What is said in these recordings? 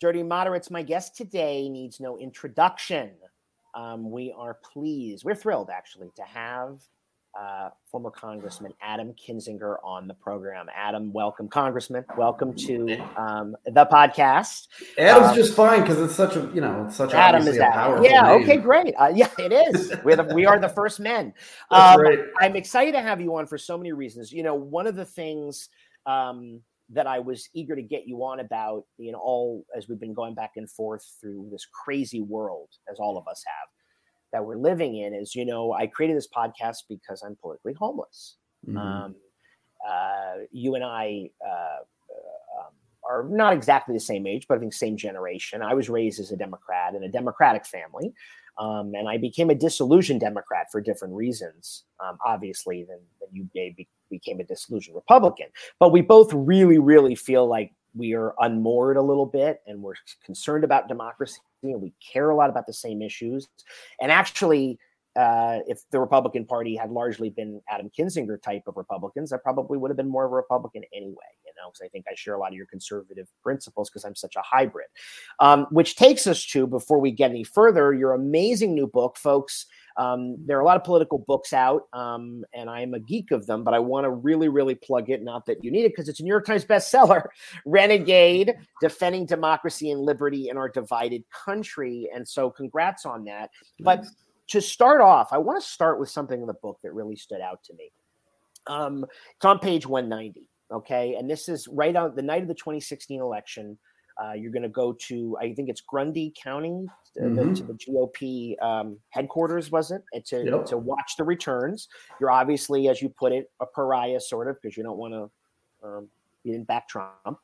Dirty Moderates, my guest today needs no introduction. Um, we are pleased, we're thrilled actually to have uh, former Congressman Adam Kinzinger on the program. Adam, welcome, Congressman. Welcome to um, the podcast. Adam's um, just fine because it's such a you know it's such Adam is powerful. Yeah. Name. Okay. Great. Uh, yeah, it is. We're the, we are the first men. Um, right. I'm excited to have you on for so many reasons. You know, one of the things. Um, that I was eager to get you on about, you know, all as we've been going back and forth through this crazy world, as all of us have, that we're living in is, you know, I created this podcast because I'm politically homeless. Mm-hmm. Um, uh, you and I uh, uh, um, are not exactly the same age, but I think same generation. I was raised as a Democrat in a Democratic family, um, and I became a disillusioned Democrat for different reasons, um, obviously, than, than you may be, became a disillusioned Republican. But we both really, really feel like we are unmoored a little bit, and we're concerned about democracy and we care a lot about the same issues. And actually, uh, if the Republican Party had largely been Adam Kinzinger type of Republicans, I probably would have been more of a Republican anyway, you know, because I think I share a lot of your conservative principles because I'm such a hybrid. Um, which takes us to, before we get any further, your amazing new book, folks. Um, there are a lot of political books out, um, and I am a geek of them, but I want to really, really plug it. Not that you need it because it's a New York Times bestseller Renegade Defending Democracy and Liberty in Our Divided Country. And so, congrats on that. But to start off, I want to start with something in the book that really stood out to me. Um, it's on page 190. Okay. And this is right on the night of the 2016 election. Uh, you're going to go to, I think it's Grundy County, mm-hmm. the, to the GOP um, headquarters, was it? To, yep. to watch the returns. You're obviously, as you put it, a pariah, sort of, because you don't want to, um, you didn't back Trump.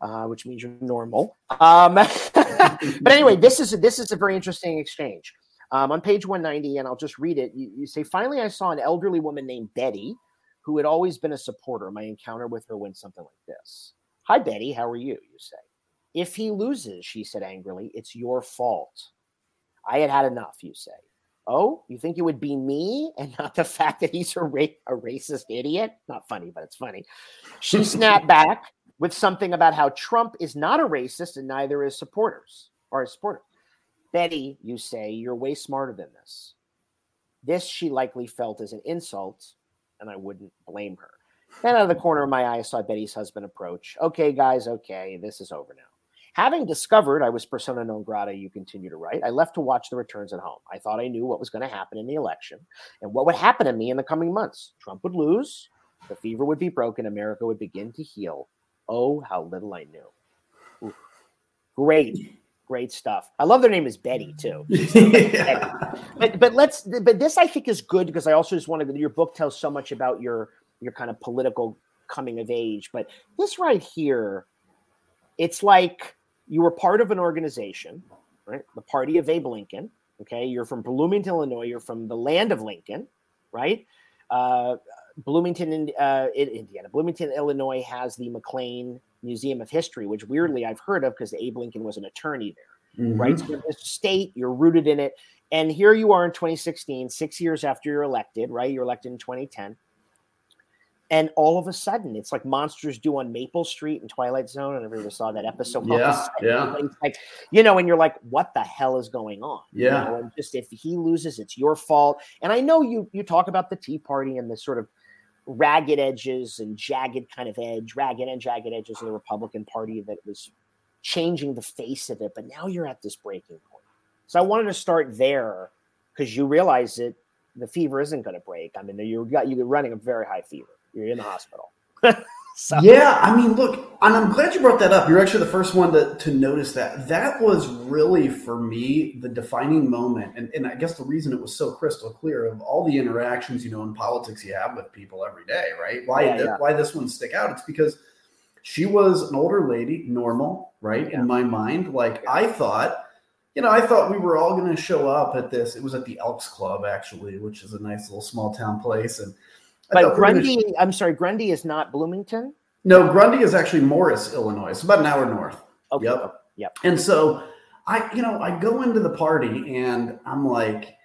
Uh, which means you're normal. Um, but anyway, this is a, this is a very interesting exchange. Um, on page 190, and I'll just read it. You, you say, "Finally, I saw an elderly woman named Betty, who had always been a supporter. My encounter with her went something like this: Hi, Betty. How are you? You say. If he loses, she said angrily, it's your fault. I had had enough, you say. Oh, you think it would be me and not the fact that he's a, ra- a racist idiot? Not funny, but it's funny. She snapped back with something about how Trump is not a racist and neither is supporters or his supporters. Betty, you say, you're way smarter than this. This she likely felt as an insult, and I wouldn't blame her. Then out of the corner of my eye, I saw Betty's husband approach. Okay, guys, okay, this is over now. Having discovered I was persona non grata, you continue to write, I left to watch the returns at home. I thought I knew what was going to happen in the election and what would happen to me in the coming months. Trump would lose, the fever would be broken, America would begin to heal. Oh, how little I knew. Great, great stuff. I love their name is Betty too. yeah. But but let's but this I think is good because I also just want to your book tells so much about your your kind of political coming of age. But this right here, it's like you were part of an organization, right? The party of Abe Lincoln. Okay, you're from Bloomington, Illinois. You're from the land of Lincoln, right? Uh, Bloomington, uh, Indiana. Bloomington, Illinois has the McLean Museum of History, which weirdly I've heard of because Abe Lincoln was an attorney there, mm-hmm. right? So state, you're rooted in it. And here you are in 2016, six years after you're elected, right? You're elected in 2010 and all of a sudden it's like monsters due on maple street and twilight zone. And everybody saw that episode. Yeah yeah. like you know and you're like what the hell is going on? Yeah. you know? and just if he loses it's your fault. And i know you you talk about the tea party and the sort of ragged edges and jagged kind of edge ragged and jagged edges of the republican party that was changing the face of it but now you're at this breaking point. So i wanted to start there because you realize that the fever isn't going to break. I mean you're you're running a very high fever you're in the hospital. so. Yeah, I mean, look, and I'm glad you brought that up. You're actually the first one to, to notice that. That was really, for me, the defining moment. And, and I guess the reason it was so crystal clear of all the interactions, you know, in politics you have with people every day, right? Why, yeah, yeah. why this one stick out? It's because she was an older lady, normal, right? Yeah. In my mind, like I thought, you know, I thought we were all going to show up at this. It was at the Elks Club, actually, which is a nice little small town place. And but Grundy. I'm sorry, Grundy is not Bloomington. No, Grundy is actually Morris, Illinois. It's about an hour north. Okay. Yep. Yep. And so I, you know, I go into the party and I'm like,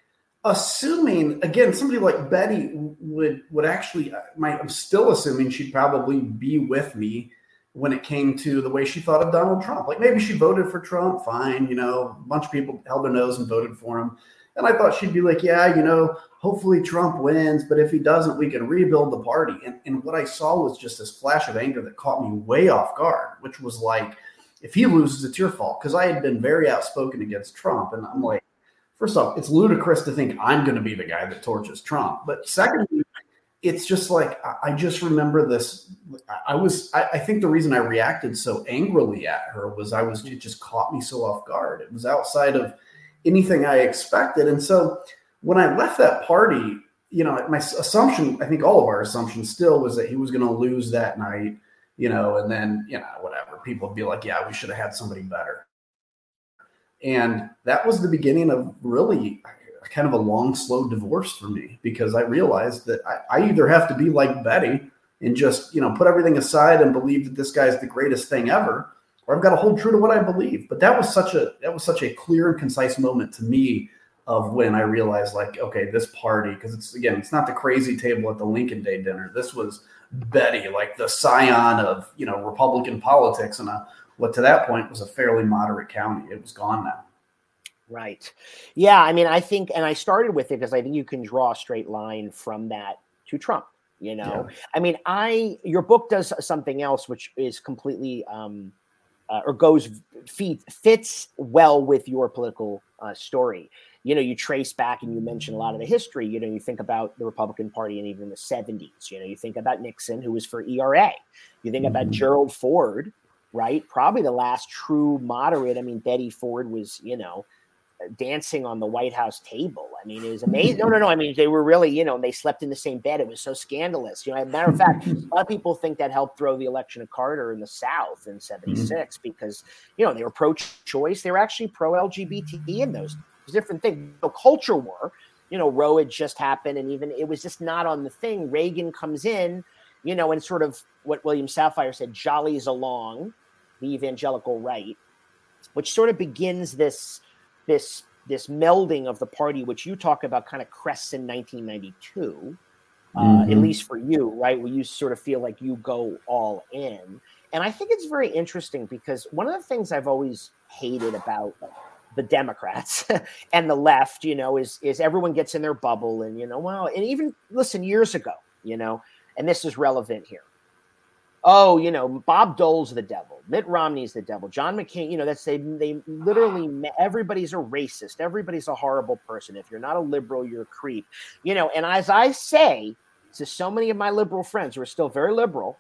assuming again, somebody like Betty would would actually. My, I'm still assuming she'd probably be with me when it came to the way she thought of Donald Trump. Like maybe she voted for Trump, fine, you know, a bunch of people held their nose and voted for him. And I thought she'd be like, yeah, you know, hopefully Trump wins, but if he doesn't, we can rebuild the party. And, and what I saw was just this flash of anger that caught me way off guard, which was like, if he loses, it's your fault. Because I had been very outspoken against Trump. And I'm like, first off, it's ludicrous to think I'm going to be the guy that torches Trump. But secondly, it's just like I just remember this. I was I, I, think the reason I reacted so angrily at her was I was it just caught me so off guard. It was outside of anything I expected, and so when I left that party, you know, my assumption, I think all of our assumptions still was that he was going to lose that night, you know, and then you know whatever people would be like, yeah, we should have had somebody better. And that was the beginning of really kind of a long, slow divorce for me because I realized that I, I, either have to be like Betty and just, you know, put everything aside and believe that this guy's the greatest thing ever, or I've got to hold true to what I believe. But that was such a that was such a clear and concise moment to me of when I realized like, okay, this party, because it's again, it's not the crazy table at the Lincoln Day dinner. This was Betty, like the scion of, you know, Republican politics and a, what to that point was a fairly moderate county. It was gone now. Right. Yeah. I mean, I think, and I started with it because I think you can draw a straight line from that to Trump. You know, yeah. I mean, I your book does something else which is completely um, uh, or goes feet, fits well with your political uh, story. You know, you trace back and you mention a lot of the history. You know, you think about the Republican Party and even the 70s. You know, you think about Nixon, who was for ERA. You think mm-hmm. about Gerald Ford, right? Probably the last true moderate. I mean, Betty Ford was, you know, dancing on the White House table. I mean, it was amazing. No, no, no. I mean, they were really, you know, they slept in the same bed. It was so scandalous. You know, as a matter of fact, a lot of people think that helped throw the election of Carter in the South in '76 mm-hmm. because, you know, they were pro-choice. They were actually pro-LGBT in those different things. The culture war, you know, Roe had just happened, and even it was just not on the thing. Reagan comes in, you know, and sort of what William Safire said, jollies along the evangelical right, which sort of begins this this this melding of the party, which you talk about, kind of crests in 1992, uh, mm-hmm. at least for you, right? Where you sort of feel like you go all in. And I think it's very interesting because one of the things I've always hated about the Democrats and the left, you know, is is everyone gets in their bubble and you know, well, and even listen years ago, you know, and this is relevant here oh, you know, Bob Dole's the devil, Mitt Romney's the devil, John McCain, you know, that's they they literally ah. everybody's a racist, everybody's a horrible person. If you're not a liberal, you're a creep, you know. And as I say to so many of my liberal friends who are still very liberal,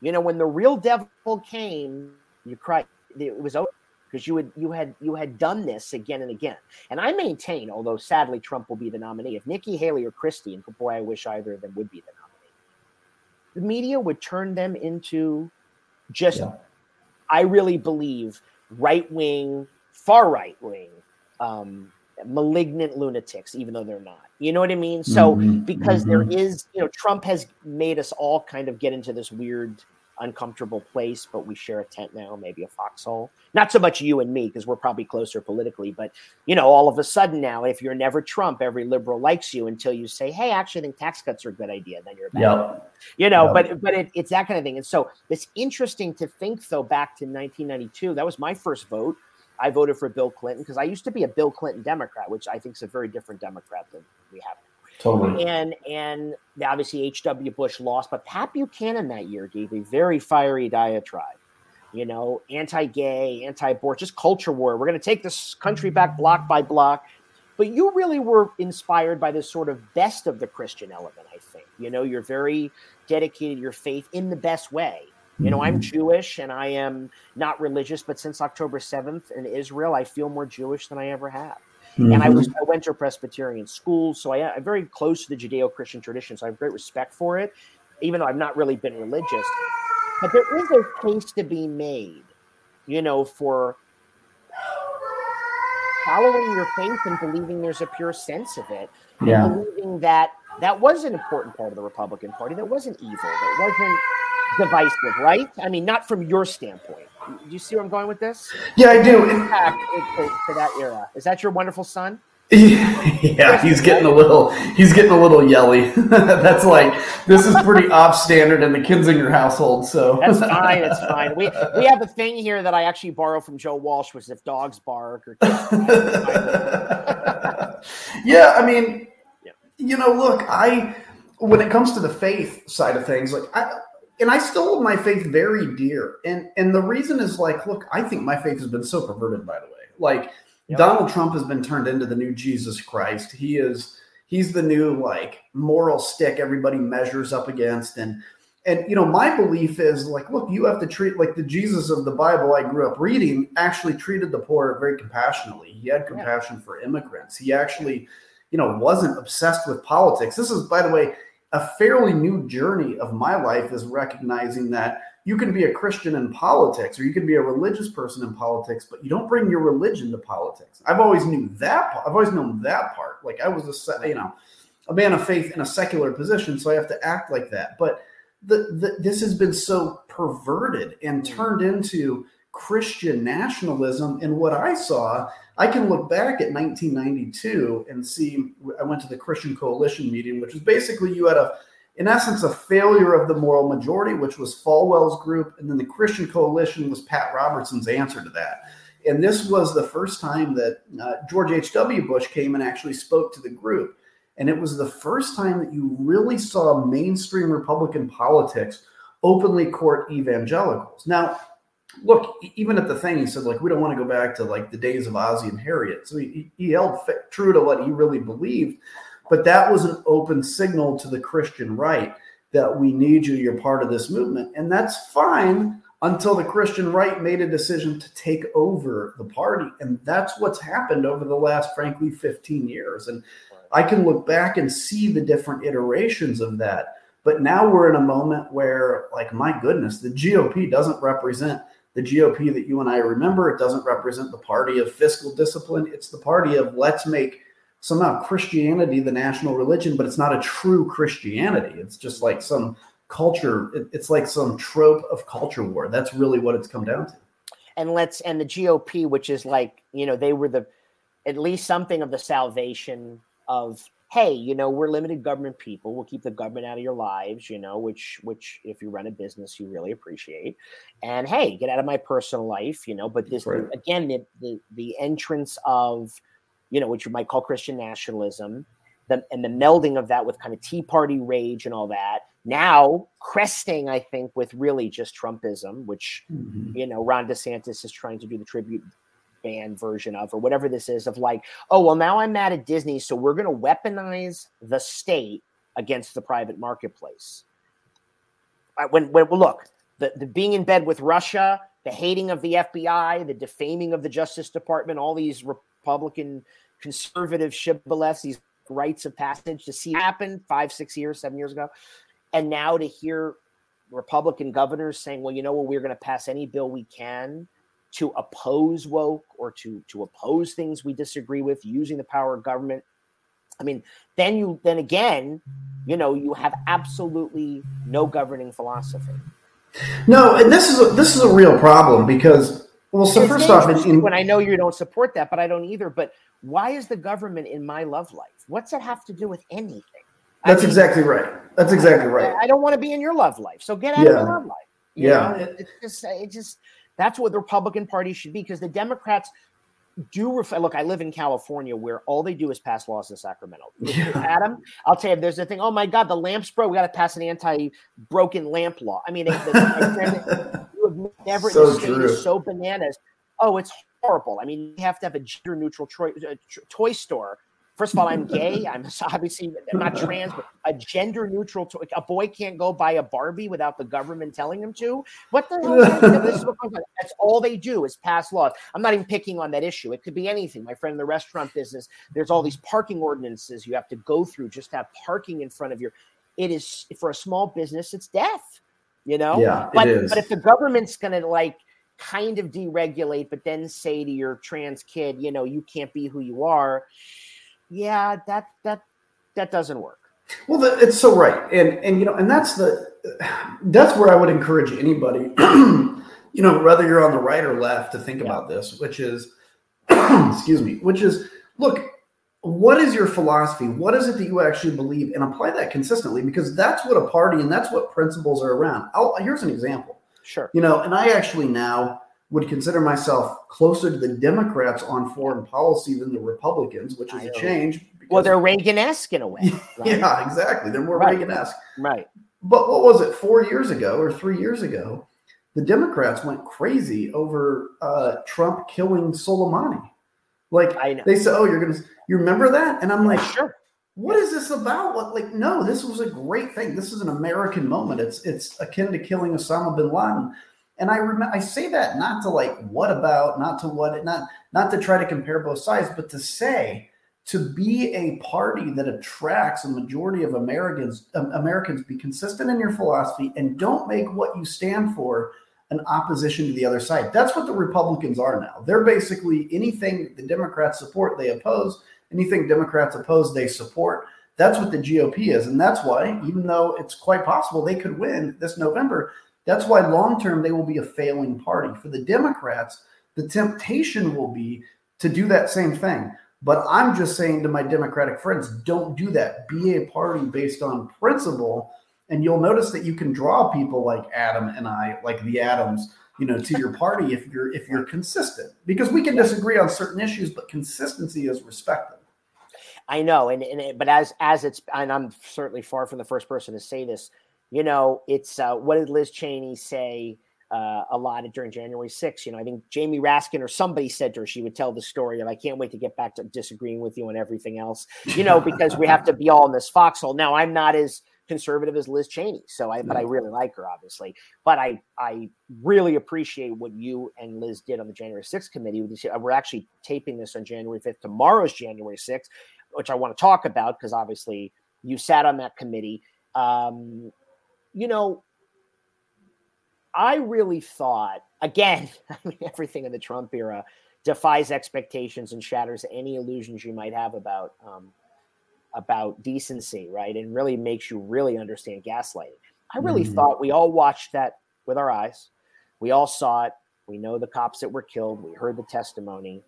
you know, when the real devil came, you cried. It was over because you had you had you had done this again and again. And I maintain, although sadly Trump will be the nominee, if Nikki Haley or Christie, and boy, I wish either of them would be the nominee the media would turn them into just, yeah. I really believe, right wing, far right wing, um, malignant lunatics, even though they're not. You know what I mean? So, mm-hmm. because mm-hmm. there is, you know, Trump has made us all kind of get into this weird uncomfortable place, but we share a tent now, maybe a foxhole. Not so much you and me, because we're probably closer politically, but you know, all of a sudden now, if you're never Trump, every liberal likes you until you say, Hey, I actually think tax cuts are a good idea. Then you're bad. Yep. You know, yep. but but it, it's that kind of thing. And so it's interesting to think though back to 1992. That was my first vote. I voted for Bill Clinton because I used to be a Bill Clinton Democrat, which I think is a very different Democrat than we have Totally. And and obviously H.W. Bush lost, but Pat Buchanan that year gave a very fiery diatribe. You know, anti-gay, anti-abortion, just culture war. We're going to take this country back block by block. But you really were inspired by this sort of best of the Christian element, I think. You know, you're very dedicated to your faith in the best way. You know, I'm mm-hmm. Jewish and I am not religious, but since October 7th in Israel, I feel more Jewish than I ever have. Mm-hmm. And I was. I went to a Presbyterian school, so I, am very close to the Judeo-Christian tradition. So I have great respect for it, even though I've not really been religious. But there is a case to be made, you know, for following your faith and believing there's a pure sense of it. Yeah. Believing that that was an important part of the Republican Party. That wasn't evil. That wasn't divisive, right? I mean, not from your standpoint. Do you see where I'm going with this? Yeah, I do. Back to, to, that era. Is that your wonderful son? yeah, he's getting a little he's getting a little yelly. that's like this is pretty off standard in the Kinzinger household. So that's fine. It's fine. We we have a thing here that I actually borrow from Joe Walsh, which is if dogs bark or. yeah, I mean, yeah. you know, look, I when it comes to the faith side of things, like I and I still hold my faith very dear, and and the reason is like, look, I think my faith has been so perverted. By the way, like Yep. Donald Trump has been turned into the new Jesus Christ. He is he's the new like moral stick everybody measures up against and and you know my belief is like look you have to treat like the jesus of the bible i grew up reading actually treated the poor very compassionately he had compassion yeah. for immigrants he actually you know wasn't obsessed with politics this is by the way a fairly new journey of my life is recognizing that you can be a Christian in politics or you can be a religious person in politics, but you don't bring your religion to politics. I've always knew that. I've always known that part. Like I was a, you know, a man of faith in a secular position, so I have to act like that. But the, the this has been so perverted and turned into Christian nationalism. And what I saw, I can look back at 1992 and see. I went to the Christian Coalition meeting, which was basically you had a in essence, a failure of the moral majority, which was Falwell's group, and then the Christian Coalition was Pat Robertson's answer to that. And this was the first time that uh, George H.W. Bush came and actually spoke to the group. And it was the first time that you really saw mainstream Republican politics openly court evangelicals. Now, look, even at the thing, he said, like, we don't want to go back to like the days of Ozzie and Harriet. So he, he held true to what he really believed. But that was an open signal to the Christian right that we need you, you're part of this movement. And that's fine until the Christian right made a decision to take over the party. And that's what's happened over the last, frankly, 15 years. And I can look back and see the different iterations of that. But now we're in a moment where, like, my goodness, the GOP doesn't represent the GOP that you and I remember. It doesn't represent the party of fiscal discipline. It's the party of let's make somehow Christianity the national religion, but it's not a true Christianity. It's just like some culture. It's like some trope of culture war. That's really what it's come down to. And let's and the GOP, which is like you know they were the at least something of the salvation of hey you know we're limited government people we'll keep the government out of your lives you know which which if you run a business you really appreciate and hey get out of my personal life you know but this right. again the, the the entrance of you know, what you might call Christian nationalism, the, and the melding of that with kind of Tea Party rage and all that. Now cresting, I think, with really just Trumpism, which mm-hmm. you know Ron DeSantis is trying to do the tribute band version of, or whatever this is, of like, oh well, now I'm mad at Disney, so we're going to weaponize the state against the private marketplace. When when look, the, the being in bed with Russia, the hating of the FBI, the defaming of the Justice Department, all these Republican conservative shibboleths, these rites of passage to see happen five, six years, seven years ago. And now to hear Republican governors saying, well, you know what, we're going to pass any bill we can to oppose woke or to to oppose things we disagree with using the power of government. I mean, then you then again, you know, you have absolutely no governing philosophy. No, and this is a, this is a real problem because well, so it's first off, in, when I know you don't support that, but I don't either. But why is the government in my love life? What's that have to do with anything? That's I mean, exactly right. That's exactly right. I, I, don't want to be in your love life, so get out yeah. of my love life. You yeah, know, it, just it just that's what the Republican Party should be because the Democrats do ref- look. I live in California where all they do is pass laws in Sacramento. Yeah. Adam, I'll tell you, there's a thing. Oh my God, the lamps broke. We got to pass an anti-broken lamp law. I mean, they, they, have never so the state is so bananas. Oh, it's horrible. I mean, you have to have a gender neutral toy, uh, toy store. First of all, I'm gay. I'm obviously I'm not trans, but a gender neutral toy. A boy can't go buy a Barbie without the government telling him to. What the hell? That's all they do is pass laws. I'm not even picking on that issue. It could be anything. My friend in the restaurant business, there's all these parking ordinances you have to go through just to have parking in front of your. It is for a small business. It's death you know? Yeah, but, but if the government's going to like kind of deregulate, but then say to your trans kid, you know, you can't be who you are, yeah, that, that, that doesn't work. Well, it's so right. And, and, you know, and that's the, that's where I would encourage anybody, you know, whether you're on the right or left to think yeah. about this, which is, excuse me, which is, look, what is your philosophy? What is it that you actually believe? And apply that consistently because that's what a party and that's what principles are around. I'll, here's an example. Sure. You know, and I actually now would consider myself closer to the Democrats on foreign policy than the Republicans, which is a change. Well, they're Reagan-esque in a way. Right? yeah, exactly. They're more right. Reagan-esque. Right. But what was it? Four years ago or three years ago, the Democrats went crazy over uh, Trump killing Soleimani. Like they said, "Oh, you're gonna." You remember that? And I'm like, "Sure." What is this about? What like no, this was a great thing. This is an American moment. It's it's akin to killing Osama bin Laden. And I remember I say that not to like what about, not to what not not to try to compare both sides, but to say to be a party that attracts a majority of Americans um, Americans be consistent in your philosophy and don't make what you stand for an opposition to the other side. That's what the Republicans are now. They're basically anything the Democrats support, they oppose. Anything Democrats oppose, they support. That's what the GOP is. And that's why, even though it's quite possible they could win this November, that's why long term they will be a failing party. For the Democrats, the temptation will be to do that same thing. But I'm just saying to my Democratic friends, don't do that. Be a party based on principle and you'll notice that you can draw people like Adam and I, like the Adams, you know, to your party if you're if you're consistent. Because we can disagree on certain issues, but consistency is respected. I know, and, and but as as it's and I'm certainly far from the first person to say this. You know, it's uh, what did Liz Cheney say uh, a lot during January 6th? You know, I think Jamie Raskin or somebody said to her she would tell the story, of, I can't wait to get back to disagreeing with you on everything else. You know, because we have to be all in this foxhole. Now, I'm not as conservative as Liz Cheney. So I, but I really like her, obviously. But I, I really appreciate what you and Liz did on the January 6th committee. We're actually taping this on January 5th. Tomorrow's January 6th, which I want to talk about because obviously you sat on that committee. Um, you know, I really thought, again, I mean, everything in the Trump era defies expectations and shatters any illusions you might have about um, about decency, right? And really makes you really understand gaslighting. I really mm-hmm. thought we all watched that with our eyes. We all saw it. We know the cops that were killed. We heard the testimony.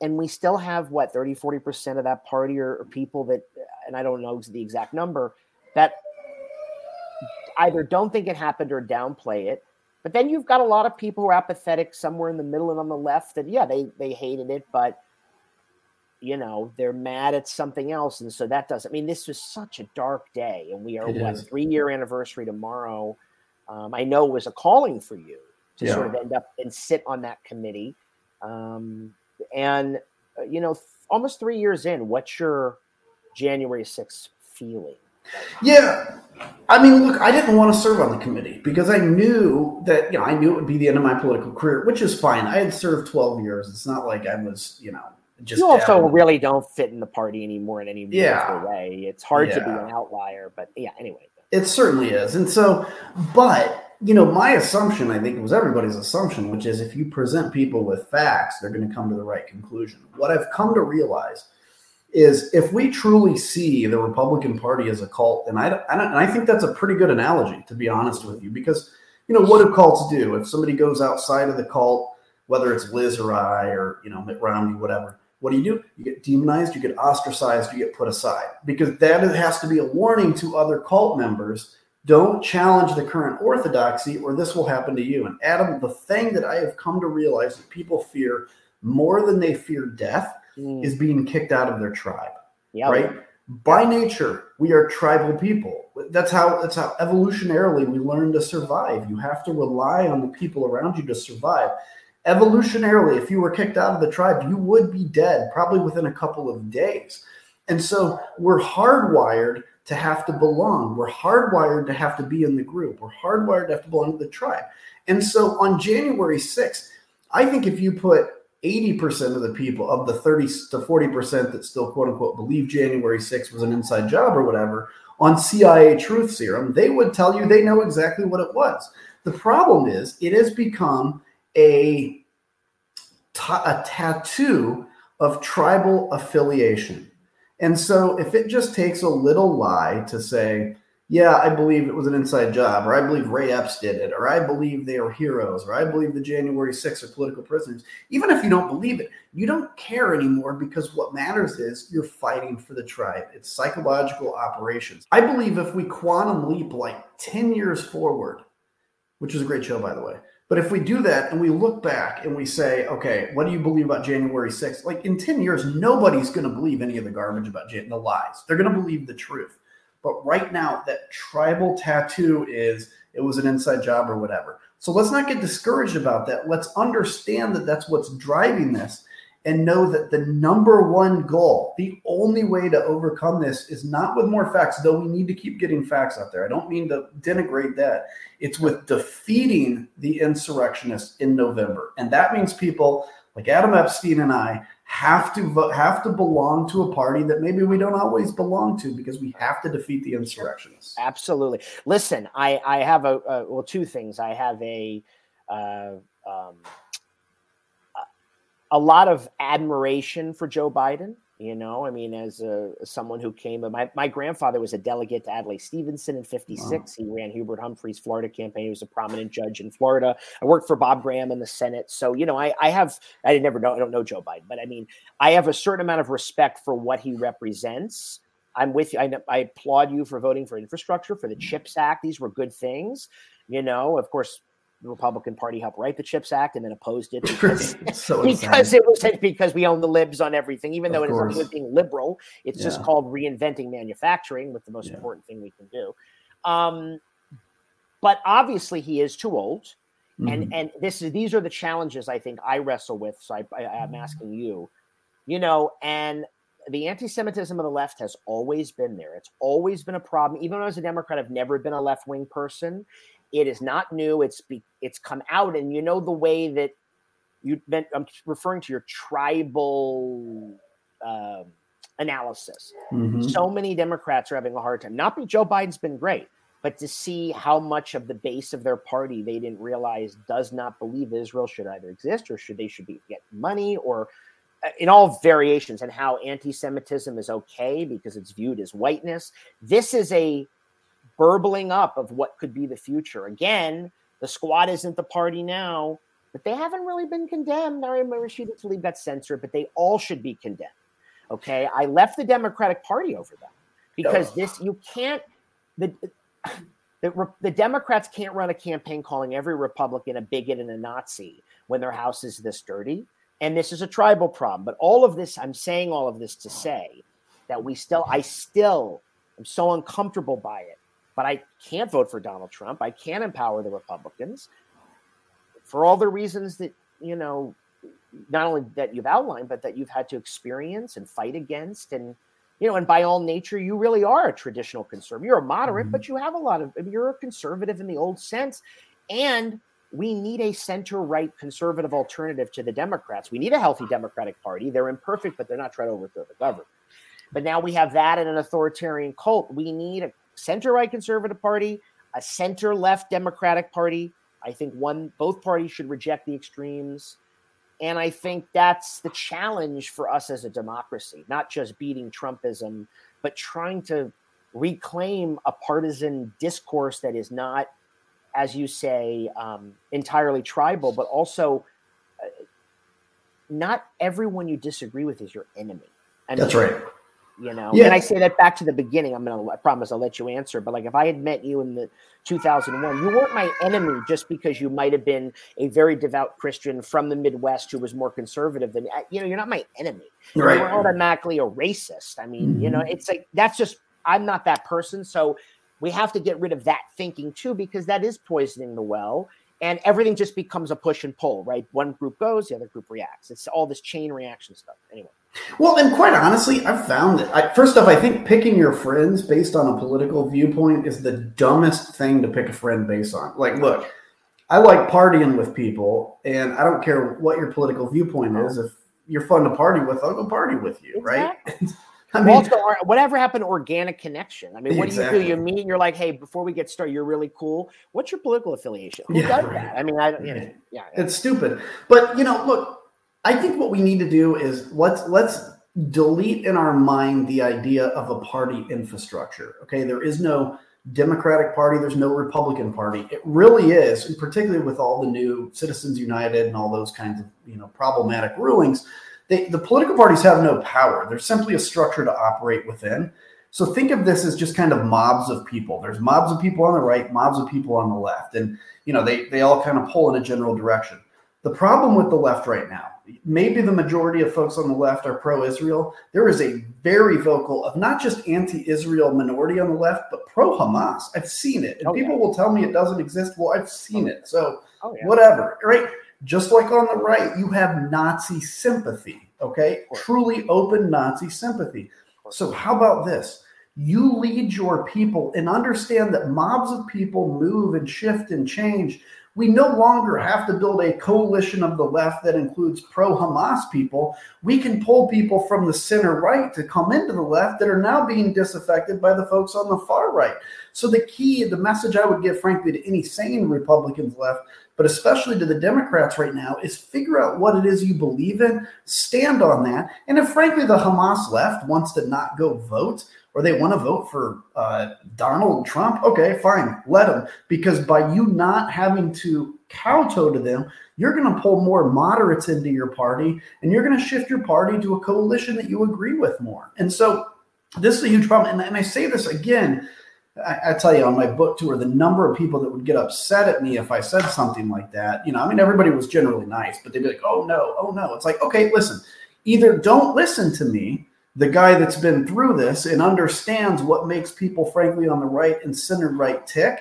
And we still have what 30, 40% of that party or, or people that, and I don't know the exact number, that either don't think it happened or downplay it. But then you've got a lot of people who are apathetic somewhere in the middle and on the left that, yeah, they, they hated it, but you know they're mad at something else and so that doesn't i mean this was such a dark day and we are it what is. three year anniversary tomorrow um, i know it was a calling for you to yeah. sort of end up and sit on that committee um, and uh, you know th- almost three years in what's your january 6th feeling yeah i mean look i didn't want to serve on the committee because i knew that you know i knew it would be the end of my political career which is fine i had served 12 years it's not like i was you know just you also down. really don't fit in the party anymore in any yeah. way. It's hard yeah. to be an outlier, but yeah, anyway. It certainly is. And so, but you know, my assumption, I think it was everybody's assumption, which is if you present people with facts, they're going to come to the right conclusion. What I've come to realize is if we truly see the Republican Party as a cult, and I, I and I think that's a pretty good analogy, to be honest with you, because you know what do cults do? If somebody goes outside of the cult, whether it's Liz or I or you know Mitt Romney, whatever, what do you do? You get demonized, you get ostracized, you get put aside because that has to be a warning to other cult members. Don't challenge the current orthodoxy, or this will happen to you. And Adam, the thing that I have come to realize that people fear more than they fear death mm. is being kicked out of their tribe. Yep. Right? By nature, we are tribal people. That's how that's how evolutionarily we learn to survive. You have to rely on the people around you to survive evolutionarily, if you were kicked out of the tribe, you would be dead probably within a couple of days. And so we're hardwired to have to belong. We're hardwired to have to be in the group. We're hardwired to have to belong to the tribe. And so on January 6th, I think if you put 80% of the people of the 30 to 40% that still quote unquote believe January 6th was an inside job or whatever on CIA truth serum, they would tell you they know exactly what it was. The problem is it has become a, a tattoo of tribal affiliation. And so if it just takes a little lie to say, yeah, I believe it was an inside job, or I believe Ray Epps did it, or I believe they are heroes, or I believe the January 6th are political prisoners. Even if you don't believe it, you don't care anymore because what matters is you're fighting for the tribe. It's psychological operations. I believe if we quantum leap like 10 years forward, which is a great show, by the way. But if we do that and we look back and we say, okay, what do you believe about January 6th? Like in 10 years, nobody's going to believe any of the garbage about Jan- the lies. They're going to believe the truth. But right now, that tribal tattoo is it was an inside job or whatever. So let's not get discouraged about that. Let's understand that that's what's driving this and know that the number one goal, the only way to overcome this is not with more facts, though we need to keep getting facts out there. I don't mean to denigrate that. It's with defeating the insurrectionists in November. And that means people like Adam Epstein and I have to have to belong to a party that maybe we don't always belong to because we have to defeat the insurrectionists. Absolutely. Listen, I I have a, a well two things. I have a uh, um, a lot of admiration for Joe Biden. You know, I mean, as, a, as someone who came, my, my grandfather was a delegate to Adlai Stevenson in 56. Wow. He ran Hubert Humphrey's Florida campaign. He was a prominent judge in Florida. I worked for Bob Graham in the Senate. So, you know, I, I have, I never know, I don't know Joe Biden, but I mean, I have a certain amount of respect for what he represents. I'm with you. I, I applaud you for voting for infrastructure, for the mm-hmm. CHIPS Act. These were good things. You know, of course, the Republican Party helped write the CHIPS Act and then opposed it because, so because it was because we own the libs on everything, even though it is is being liberal. It's yeah. just called reinventing manufacturing, with the most yeah. important thing we can do. Um, but obviously, he is too old, mm-hmm. and and this is these are the challenges I think I wrestle with. So I, I, I'm asking you, you know, and the anti-Semitism of the left has always been there. It's always been a problem. Even though as a Democrat, I've never been a left-wing person. It is not new. It's be, it's come out, and you know the way that you meant. I'm referring to your tribal uh, analysis. Mm-hmm. So many Democrats are having a hard time. Not because Joe Biden's been great, but to see how much of the base of their party they didn't realize does not believe Israel should either exist or should they should be get money or uh, in all variations and how anti-Semitism is okay because it's viewed as whiteness. This is a burbling up of what could be the future. Again, the squad isn't the party now, but they haven't really been condemned. Ari Rashida Tlaib got censored, but they all should be condemned. Okay. I left the Democratic Party over them because oh. this, you can't, the, the, the Democrats can't run a campaign calling every Republican a bigot and a Nazi when their house is this dirty. And this is a tribal problem. But all of this, I'm saying all of this to say that we still, I still am so uncomfortable by it but I can't vote for Donald Trump. I can't empower the Republicans for all the reasons that, you know, not only that you've outlined, but that you've had to experience and fight against. And, you know, and by all nature, you really are a traditional conservative. You're a moderate, mm-hmm. but you have a lot of, you're a conservative in the old sense. And we need a center right conservative alternative to the Democrats. We need a healthy Democratic Party. They're imperfect, but they're not trying to overthrow the government. But now we have that in an authoritarian cult. We need a center right conservative party, a center left Democratic party. I think one both parties should reject the extremes. And I think that's the challenge for us as a democracy, not just beating Trumpism, but trying to reclaim a partisan discourse that is not, as you say, um, entirely tribal, but also uh, not everyone you disagree with is your enemy. That's right you know yeah. and i say that back to the beginning i'm gonna i promise i'll let you answer but like if i had met you in the 2001 you weren't my enemy just because you might have been a very devout christian from the midwest who was more conservative than you know you're not my enemy right. you're automatically a racist i mean mm-hmm. you know mm-hmm. it's like that's just i'm not that person so we have to get rid of that thinking too because that is poisoning the well and everything just becomes a push and pull right one group goes the other group reacts it's all this chain reaction stuff anyway well, and quite honestly, I've found that. I, first off, I think picking your friends based on a political viewpoint is the dumbest thing to pick a friend based on. Like, look, I like partying with people, and I don't care what your political viewpoint is. Uh-huh. If you're fun to party with, I'll go party with you, exactly. right? I mean, also, whatever happened to organic connection? I mean, what exactly. do you do? You meet and you're like, hey, before we get started, you're really cool. What's your political affiliation? Who yeah, does right. that? I mean, I, you know, yeah, it's stupid. But you know, look, I think what we need to do is let's let's delete in our mind the idea of a party infrastructure. Okay, there is no Democratic Party, there's no Republican Party. It really is, and particularly with all the new Citizens United and all those kinds of you know problematic rulings, they, the political parties have no power. They're simply a structure to operate within. So think of this as just kind of mobs of people. There's mobs of people on the right, mobs of people on the left, and you know they they all kind of pull in a general direction. The problem with the left right now, maybe the majority of folks on the left are pro-Israel. There is a very vocal of not just anti-Israel minority on the left, but pro-Hamas. I've seen it, and oh, people yeah. will tell me it doesn't exist. Well, I've seen it, so oh, yeah. whatever. Right? Just like on the right, you have Nazi sympathy. Okay, truly open Nazi sympathy. So, how about this? You lead your people and understand that mobs of people move and shift and change. We no longer have to build a coalition of the left that includes pro Hamas people. We can pull people from the center right to come into the left that are now being disaffected by the folks on the far right. So, the key, the message I would give, frankly, to any sane Republicans left but especially to the Democrats right now, is figure out what it is you believe in, stand on that. And if, frankly, the Hamas left wants to not go vote or they want to vote for uh, Donald Trump, okay, fine, let them. Because by you not having to kowtow to them, you're going to pull more moderates into your party and you're going to shift your party to a coalition that you agree with more. And so this is a huge problem. And, and I say this again I, I, tell you on my book tour, the number of people that would get upset at me if I said something like that. You know, I mean, everybody was generally nice, but they'd be like, "Oh no, oh no." It's like, okay, listen, either don't listen to me, the guy that's been through this and understands what makes people, frankly, on the right and center right tick,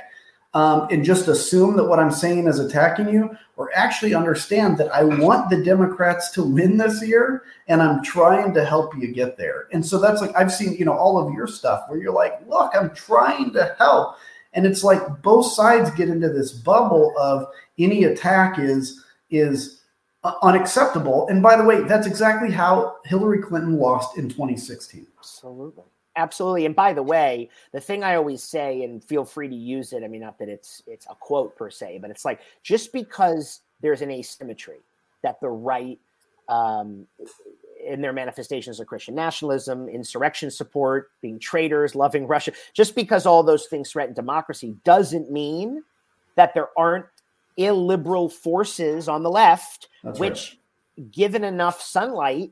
um, and just assume that what I'm saying is attacking you, or actually understand that I want the Democrats to win this year and I'm trying to help you get there. And so that's like, I've seen, you know, all of your stuff where you're like, look, I'm trying to help. And it's like both sides get into this bubble of any attack is, is, unacceptable. And by the way, that's exactly how Hillary Clinton lost in 2016. Absolutely. Absolutely. And by the way, the thing I always say, and feel free to use it. I mean, not that it's it's a quote per se, but it's like just because there's an asymmetry that the right um, in their manifestations of Christian nationalism, insurrection support, being traitors, loving Russia, just because all those things threaten democracy doesn't mean that there aren't illiberal forces on the left, That's which, right. given enough sunlight,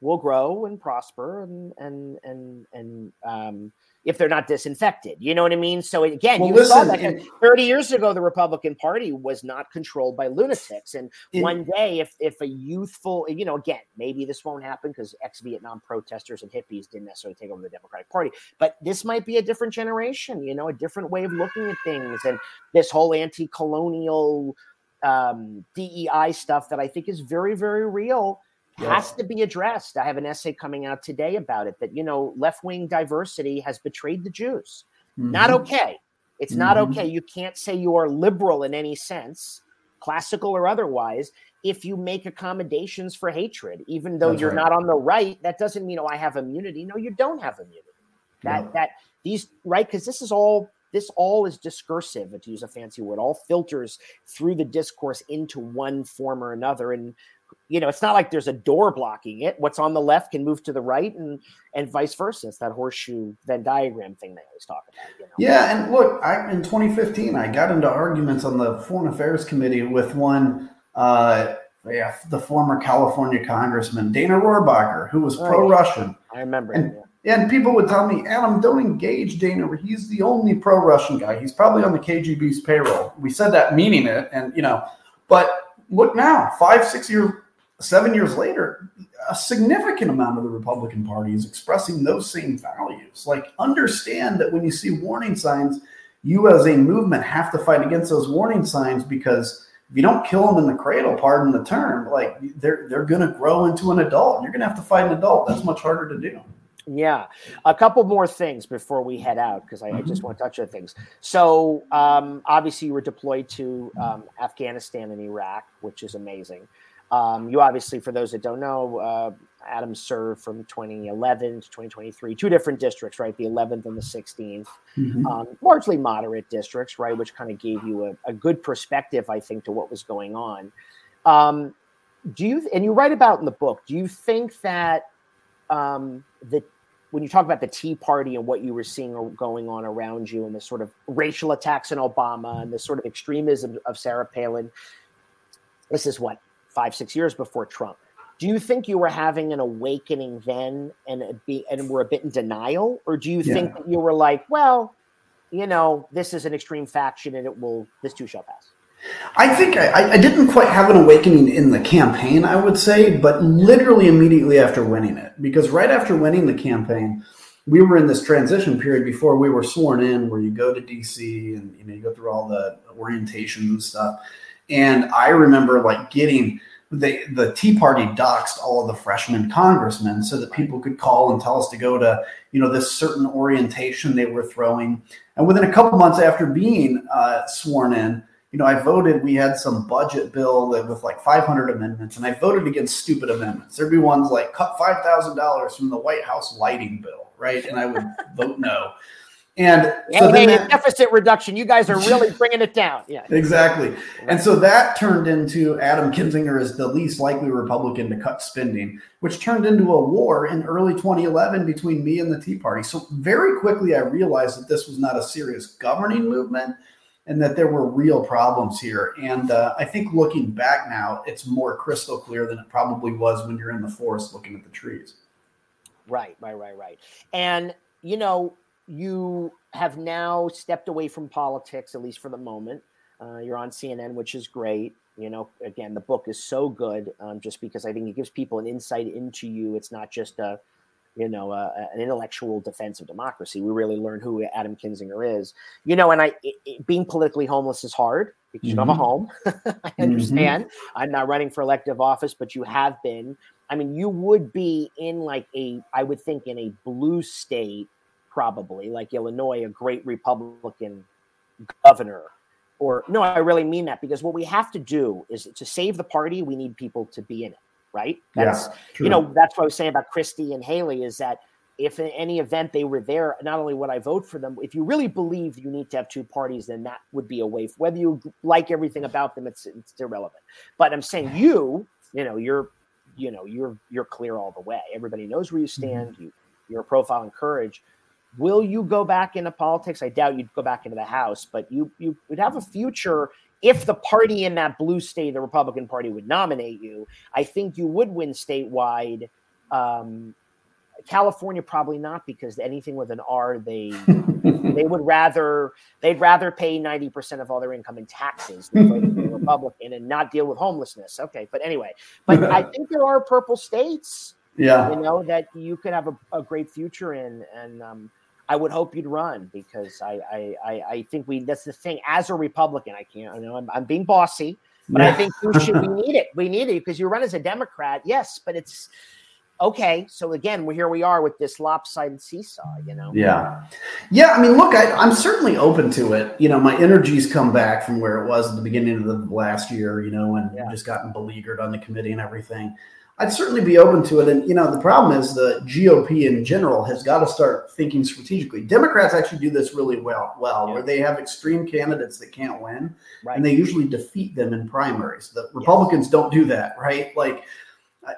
will grow and prosper and and and and um, if they're not disinfected. You know what I mean? So again, well, you listen, saw that and, 30 years ago, the Republican Party was not controlled by lunatics. And in, one day, if if a youthful, you know, again, maybe this won't happen because ex-Vietnam protesters and hippies didn't necessarily take over the Democratic Party, but this might be a different generation, you know, a different way of looking at things. And this whole anti-colonial um, DEI stuff that I think is very, very real has to be addressed. I have an essay coming out today about it that, you know, left wing diversity has betrayed the Jews. Mm-hmm. Not okay. It's mm-hmm. not okay. You can't say you are liberal in any sense, classical or otherwise, if you make accommodations for hatred. Even though That's you're right. not on the right, that doesn't mean, oh, I have immunity. No, you don't have immunity. That, no. that, these, right? Because this is all this all is discursive to use a fancy word all filters through the discourse into one form or another and you know, it's not like there's a door blocking it. What's on the left can move to the right, and and vice versa. It's that horseshoe Venn diagram thing they always talk about. You know? Yeah, and look, I, in 2015, I got into arguments on the Foreign Affairs Committee with one, uh, yeah, the former California Congressman Dana Rohrabacher, who was oh, pro-Russian. I remember. And, yeah. and people would tell me, Adam, don't engage Dana. He's the only pro-Russian guy. He's probably on the KGB's payroll. We said that meaning it, and you know, but look now, five, six years seven years later, a significant amount of the Republican Party is expressing those same values. Like, understand that when you see warning signs, you as a movement have to fight against those warning signs because if you don't kill them in the cradle, pardon the term, like they're they're going to grow into an adult. You're going to have to fight an adult. That's much harder to do. Yeah, a couple more things before we head out because I, mm-hmm. I, just mm-hmm. want to touch on things. So, um, obviously, you were deployed to um, Afghanistan and Iraq, which is amazing. Um, you obviously, for those that don't know, uh, Adam served from 2011 to 2023, two different districts, right? The 11th and the 16th, mm-hmm. um, largely moderate districts, right? Which kind of gave you a, a, good perspective, I think, to what was going on. Um, do you, and you write about in the book, do you think that um, the when you talk about the Tea Party and what you were seeing going on around you, and the sort of racial attacks in Obama and the sort of extremism of Sarah Palin, this is what five six years before Trump. Do you think you were having an awakening then, and be and were a bit in denial, or do you yeah. think that you were like, well, you know, this is an extreme faction, and it will this too shall pass? I think I, I, didn't quite have an awakening in the campaign, I would say, but literally immediately after winning it. Because right after winning the campaign, we were in this transition period before we were sworn in, where you go to DC and you know you go through all the orientations and stuff. And I remember like getting the the Tea Party doxed all of the freshman congressmen so that people could call and tell us to go to you know this certain orientation they were throwing. And within a couple months after being uh, sworn in you know, I voted, we had some budget bill with like 500 amendments, and I voted against stupid amendments. There'd be ones like cut $5,000 from the White House lighting bill, right? And I would vote no. And so hey, hey, that, deficit reduction, you guys are really bringing it down. Yeah, exactly. And so that turned into Adam Kinzinger as the least likely Republican to cut spending, which turned into a war in early 2011 between me and the Tea Party. So very quickly, I realized that this was not a serious governing movement and that there were real problems here. And uh, I think looking back now, it's more crystal clear than it probably was when you're in the forest looking at the trees. Right, right, right, right. And, you know, you have now stepped away from politics, at least for the moment. Uh, you're on CNN, which is great. You know, again, the book is so good um, just because I think it gives people an insight into you. It's not just a, you know, uh, an intellectual defense of democracy. We really learn who Adam Kinzinger is. You know, and I it, it, being politically homeless is hard because mm-hmm. you don't have a mm-hmm. home. I mm-hmm. understand. Mm-hmm. I'm not running for elective office, but you have been. I mean, you would be in like a, I would think, in a blue state, probably like Illinois, a great Republican governor. Or no, I really mean that because what we have to do is to save the party, we need people to be in it right? That's yeah, you know that's what I was saying about Christie and Haley is that if in any event they were there, not only would I vote for them, if you really believe you need to have two parties, then that would be a way. For, whether you like everything about them, it's it's irrelevant. But I'm saying you, you know, you're you know you're you're clear all the way. Everybody knows where you mm-hmm. stand. You your profile and courage. Will you go back into politics? I doubt you'd go back into the House, but you you would have a future if the party in that blue state, the Republican Party, would nominate you, I think you would win statewide. Um, California probably not because anything with an R they they would rather they'd rather pay ninety percent of all their income in taxes than vote for Republican and not deal with homelessness. Okay, but anyway, but I think there are purple states, yeah, you know that you could have a, a great future in, and um, I would hope you'd run because I, I, I, I think we, that's the thing as a Republican, I can't, I know I'm, I'm being bossy, but yeah. I think you should, we need it. We need it because you run as a Democrat. Yes, but it's okay. So again, here we are with this lopsided seesaw, you know? Yeah. Yeah. I mean, look, I, I'm certainly open to it. You know, my energy's come back from where it was at the beginning of the last year, you know, and yeah. just gotten beleaguered on the committee and everything. I'd certainly be open to it. And, you know, the problem is the GOP in general has got to start thinking strategically. Democrats actually do this really well, well yeah. where they have extreme candidates that can't win, right. and they usually defeat them in primaries. The Republicans yes. don't do that, right? Like,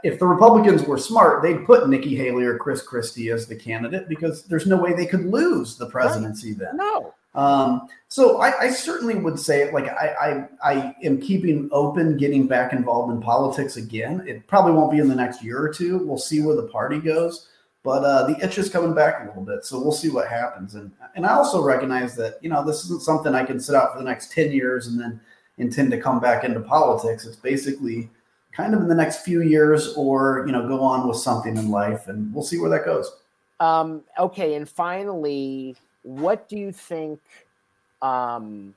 if the Republicans were smart, they'd put Nikki Haley or Chris Christie as the candidate because there's no way they could lose the presidency right. then. No. Um, so I, I, certainly would say, like, I, I, I am keeping open getting back involved in politics again. It probably won't be in the next year or two. We'll see where the party goes, but uh, the itch is coming back a little bit. So we'll see what happens. And and I also recognize that you know this isn't something I can sit out for the next ten years and then intend to come back into politics. It's basically kind of in the next few years, or you know, go on with something in life, and we'll see where that goes. Um, okay, and finally what do you think um,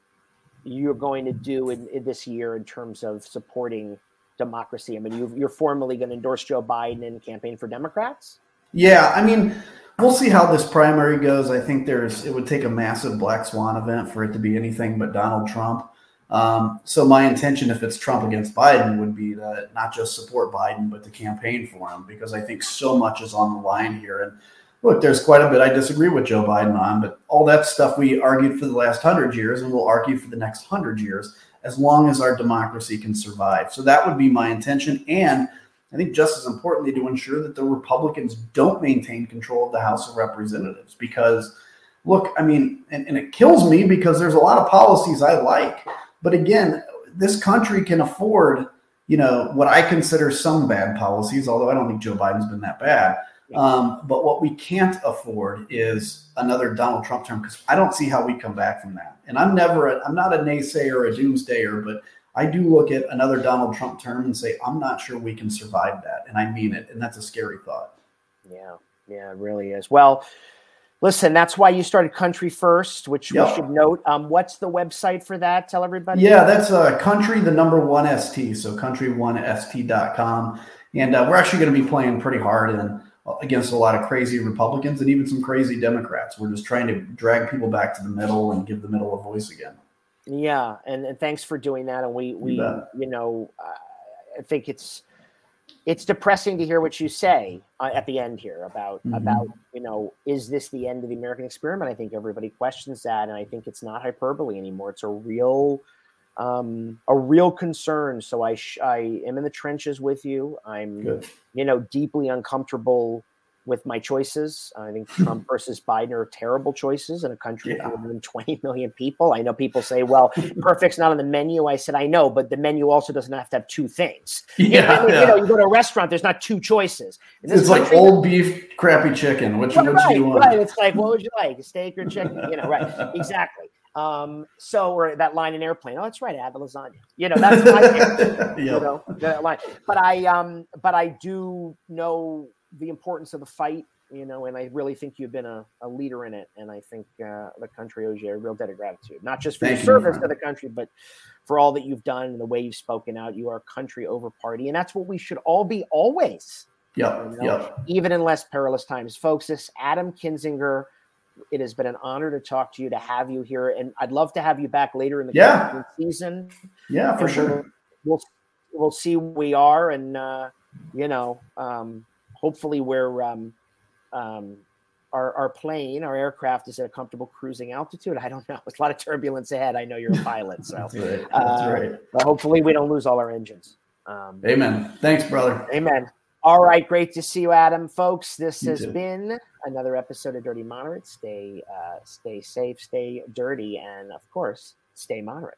you're going to do in, in, this year in terms of supporting democracy? I mean, you, are formally going to endorse Joe Biden and campaign for Democrats. Yeah, I mean, we'll see how this primary goes. I think there's it would take a massive black swan event for it to be anything but Donald Trump. Um, so my intention, if it's Trump against Biden, would be to not just support Biden, but to campaign for him because I think so much is on the line here. And look, there's quite a bit I disagree with Joe Biden on, but all that stuff we argued for the last hundred years and we'll argue for the next hundred years as long as our democracy can survive. So that would be my intention. And I think just as importantly to ensure that the Republicans don't maintain control of the House of Representatives because look, I mean, and, and it kills me because there's a lot of policies I like. But again, this country can afford, you know, what I consider some bad policies, although I don't think Joe Biden's been that bad. Um, but what we can't afford is another Donald Trump term because I don't see how we come back from that. And I'm never, a, I'm not a naysayer or a doomsdayer, but I do look at another Donald Trump term and say, I'm not sure we can survive that. And I mean it. And that's a scary thought. Yeah. Yeah, it really is. Well, Listen, that's why you started Country First, which yep. we should note. Um, what's the website for that? Tell everybody. Yeah, that's uh, Country, the number one ST. So country1st.com. And uh, we're actually going to be playing pretty hard and against a lot of crazy Republicans and even some crazy Democrats. We're just trying to drag people back to the middle and give the middle a voice again. Yeah, and, and thanks for doing that. And we, we you, you know, uh, I think it's it's depressing to hear what you say uh, at the end here about mm-hmm. about you know is this the end of the American experiment? I think everybody questions that, and I think it's not hyperbole anymore. It's a real um, a real concern. So I sh- I am in the trenches with you. I'm Good. you know deeply uncomfortable with my choices. I think Trump versus Biden are terrible choices in a country yeah. than 20 million people. I know people say, well, perfect's not on the menu. I said, I know, but the menu also doesn't have to have two things. Yeah. You, know, yeah. you, know, you go to a restaurant, there's not two choices. It's like old beef, crappy chicken. Which one right, you want? Right. It's like, what would you like? A steak or chicken? You know, right. exactly. Um, so or that line in airplane. Oh, that's right. Add the lasagna. You know, that's my yep. you know, that line. But I um, but I do know the importance of the fight, you know, and I really think you've been a, a leader in it. And I think uh, the country owes you a real debt of gratitude, not just for Thank your service to the country, but for all that you've done and the way you've spoken out. You are country over party. And that's what we should all be always. Yeah. You know, yep. Even in less perilous times. Folks, this Adam Kinzinger. It has been an honor to talk to you, to have you here, and I'd love to have you back later in the yeah. season. Yeah, for sure. We'll, we'll, see where we are, and uh, you know, um, hopefully we're um, um, our, our plane, our aircraft is at a comfortable cruising altitude. I don't know. There's a lot of turbulence ahead. I know you're a pilot, so that's right. That's uh, right. But hopefully we don't lose all our engines. Um, amen. Thanks, brother. Amen. All right, great to see you, Adam. Folks, this you has too. been another episode of Dirty Moderate. Stay, uh, stay safe, stay dirty, and of course, stay moderate.